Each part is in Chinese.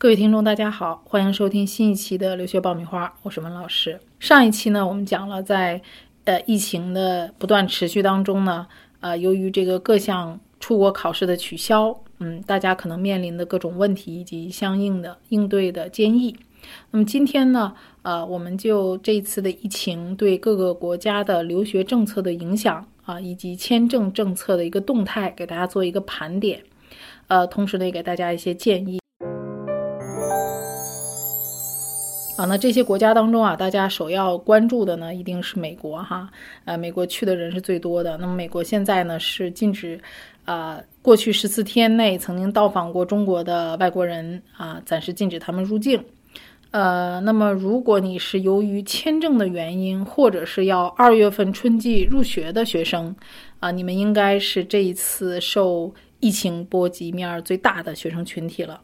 各位听众，大家好，欢迎收听新一期的留学爆米花，我是文老师。上一期呢，我们讲了在呃疫情的不断持续当中呢，呃，由于这个各项出国考试的取消，嗯，大家可能面临的各种问题以及相应的应对的建议。那么今天呢，呃，我们就这次的疫情对各个国家的留学政策的影响啊，以及签证政策的一个动态，给大家做一个盘点，呃，同时呢，也给大家一些建议。啊，那这些国家当中啊，大家首要关注的呢，一定是美国哈。呃，美国去的人是最多的。那么，美国现在呢是禁止，啊，过去十四天内曾经到访过中国的外国人啊，暂时禁止他们入境。呃，那么如果你是由于签证的原因，或者是要二月份春季入学的学生，啊，你们应该是这一次受疫情波及面最大的学生群体了。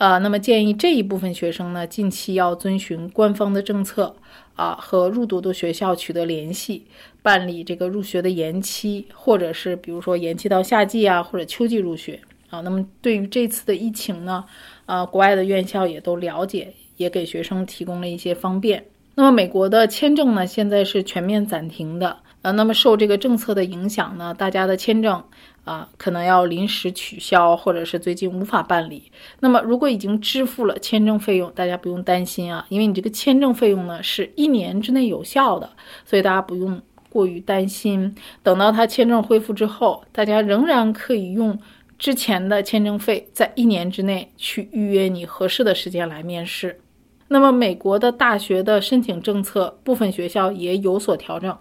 呃，那么建议这一部分学生呢，近期要遵循官方的政策啊，和入读的学校取得联系，办理这个入学的延期，或者是比如说延期到夏季啊，或者秋季入学啊。那么对于这次的疫情呢，呃，国外的院校也都了解，也给学生提供了一些方便。那么美国的签证呢，现在是全面暂停的。呃，那么受这个政策的影响呢，大家的签证啊可能要临时取消，或者是最近无法办理。那么如果已经支付了签证费用，大家不用担心啊，因为你这个签证费用呢是一年之内有效的，所以大家不用过于担心。等到他签证恢复之后，大家仍然可以用之前的签证费，在一年之内去预约你合适的时间来面试。那么美国的大学的申请政策，部分学校也有所调整。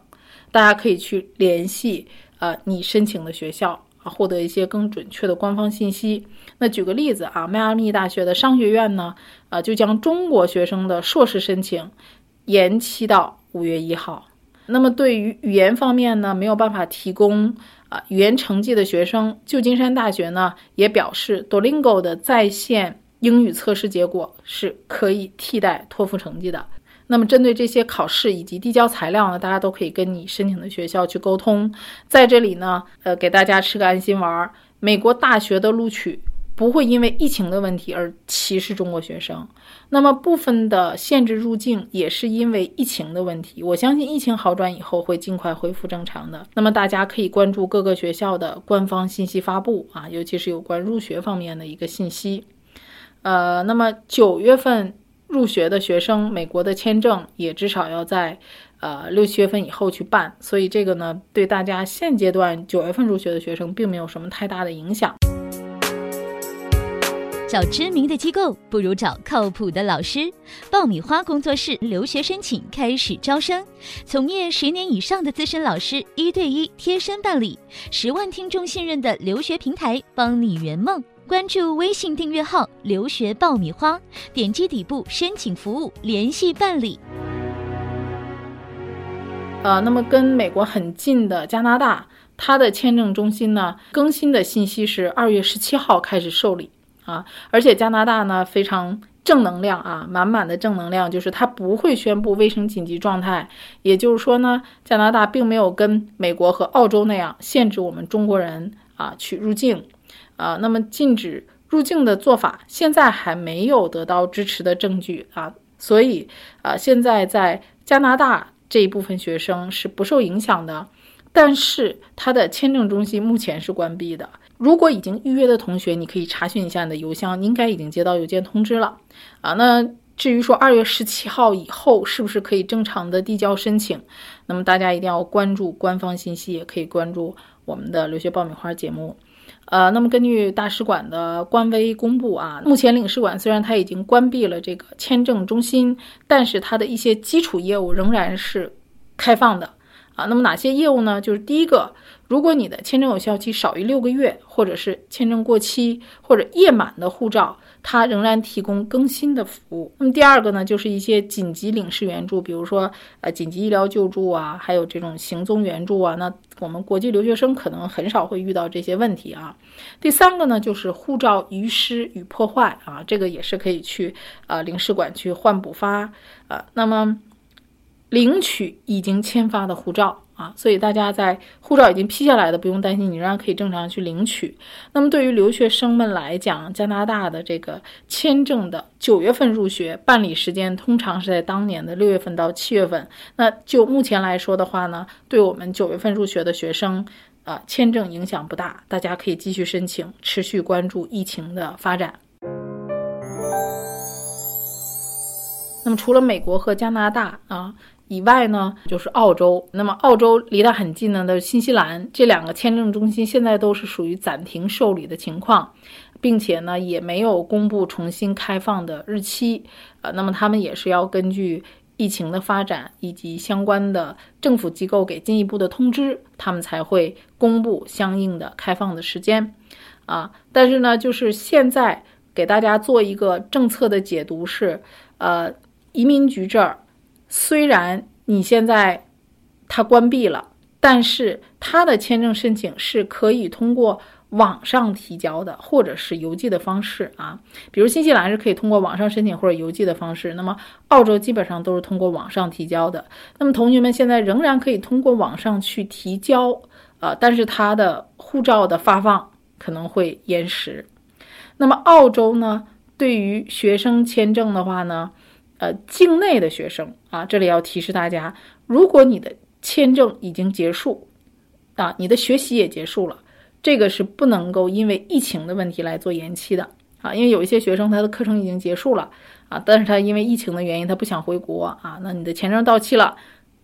大家可以去联系呃你申请的学校啊，获得一些更准确的官方信息。那举个例子啊，迈阿密大学的商学院呢，啊就将中国学生的硕士申请延期到五月一号。那么对于语言方面呢，没有办法提供啊语言成绩的学生，旧金山大学呢也表示，Duolingo 的在线英语测试结果是可以替代托福成绩的。那么，针对这些考试以及递交材料呢，大家都可以跟你申请的学校去沟通。在这里呢，呃，给大家吃个安心丸儿：美国大学的录取不会因为疫情的问题而歧视中国学生。那么，部分的限制入境也是因为疫情的问题。我相信疫情好转以后会尽快恢复正常的。那么，大家可以关注各个学校的官方信息发布啊，尤其是有关入学方面的一个信息。呃，那么九月份。入学的学生，美国的签证也至少要在，呃六七月份以后去办，所以这个呢，对大家现阶段九月份入学的学生并没有什么太大的影响。找知名的机构不如找靠谱的老师。爆米花工作室留学申请开始招生，从业十年以上的资深老师一对一贴身办理，十万听众信任的留学平台，帮你圆梦。关注微信订阅号“留学爆米花”，点击底部申请服务联系办理。呃，那么跟美国很近的加拿大，它的签证中心呢，更新的信息是二月十七号开始受理啊，而且加拿大呢非常正能量啊，满满的正能量，就是它不会宣布卫生紧急状态，也就是说呢，加拿大并没有跟美国和澳洲那样限制我们中国人啊去入境。啊，那么禁止入境的做法现在还没有得到支持的证据啊，所以啊，现在在加拿大这一部分学生是不受影响的，但是他的签证中心目前是关闭的。如果已经预约的同学，你可以查询一下你的邮箱，应该已经接到邮件通知了啊。那至于说二月十七号以后是不是可以正常的递交申请，那么大家一定要关注官方信息，也可以关注我们的留学爆米花节目。呃，那么根据大使馆的官微公布啊，目前领事馆虽然它已经关闭了这个签证中心，但是它的一些基础业务仍然是开放的啊。那么哪些业务呢？就是第一个，如果你的签证有效期少于六个月，或者是签证过期或者页满的护照。它仍然提供更新的服务。那么第二个呢，就是一些紧急领事援助，比如说呃紧急医疗救助啊，还有这种行踪援助啊。那我们国际留学生可能很少会遇到这些问题啊。第三个呢，就是护照遗失与破坏啊，这个也是可以去呃领事馆去换补发啊。那么领取已经签发的护照。啊，所以大家在护照已经批下来的不用担心，你仍然可以正常去领取。那么对于留学生们来讲，加拿大的这个签证的九月份入学办理时间通常是在当年的六月份到七月份。那就目前来说的话呢，对我们九月份入学的学生，啊，签证影响不大，大家可以继续申请，持续关注疫情的发展。那么除了美国和加拿大啊。以外呢，就是澳洲。那么澳洲离得很近呢的新西兰，这两个签证中心现在都是属于暂停受理的情况，并且呢也没有公布重新开放的日期。呃，那么他们也是要根据疫情的发展以及相关的政府机构给进一步的通知，他们才会公布相应的开放的时间。啊，但是呢，就是现在给大家做一个政策的解读是，呃，移民局这儿。虽然你现在它关闭了，但是它的签证申请是可以通过网上提交的，或者是邮寄的方式啊。比如新西兰是可以通过网上申请或者邮寄的方式，那么澳洲基本上都是通过网上提交的。那么同学们现在仍然可以通过网上去提交，呃，但是它的护照的发放可能会延时。那么澳洲呢，对于学生签证的话呢？呃，境内的学生啊，这里要提示大家，如果你的签证已经结束，啊，你的学习也结束了，这个是不能够因为疫情的问题来做延期的啊，因为有一些学生他的课程已经结束了啊，但是他因为疫情的原因他不想回国啊，那你的签证到期了，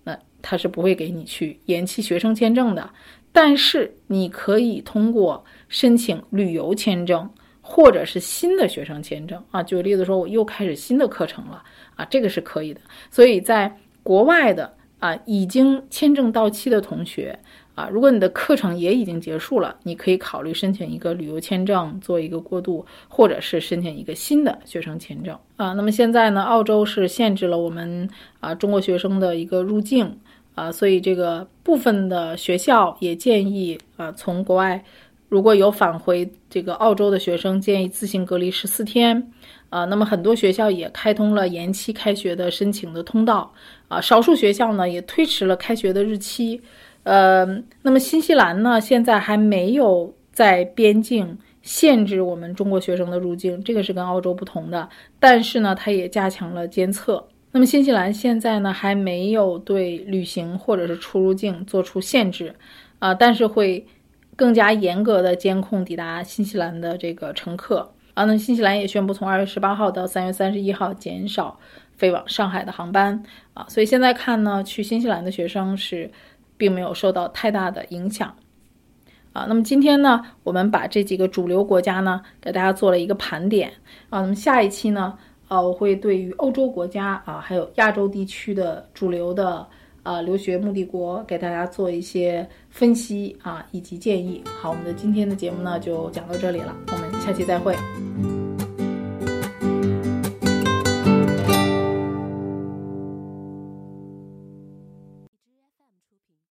那他是不会给你去延期学生签证的，但是你可以通过申请旅游签证或者是新的学生签证啊，举个例子说，我又开始新的课程了。啊，这个是可以的。所以在国外的啊，已经签证到期的同学啊，如果你的课程也已经结束了，你可以考虑申请一个旅游签证做一个过渡，或者是申请一个新的学生签证啊。那么现在呢，澳洲是限制了我们啊中国学生的一个入境啊，所以这个部分的学校也建议啊，从国外如果有返回这个澳洲的学生，建议自行隔离十四天。啊，那么很多学校也开通了延期开学的申请的通道，啊，少数学校呢也推迟了开学的日期，呃，那么新西兰呢现在还没有在边境限制我们中国学生的入境，这个是跟澳洲不同的，但是呢，它也加强了监测。那么新西兰现在呢还没有对旅行或者是出入境做出限制，啊，但是会更加严格的监控抵达新西兰的这个乘客。啊，那新西兰也宣布从二月十八号到三月三十一号减少飞往上海的航班啊，所以现在看呢，去新西兰的学生是并没有受到太大的影响啊。那么今天呢，我们把这几个主流国家呢给大家做了一个盘点啊。那么下一期呢，呃，我会对于欧洲国家啊，还有亚洲地区的主流的。啊，留学目的国给大家做一些分析啊，以及建议。好，我们的今天的节目呢就讲到这里了，我们下期再会。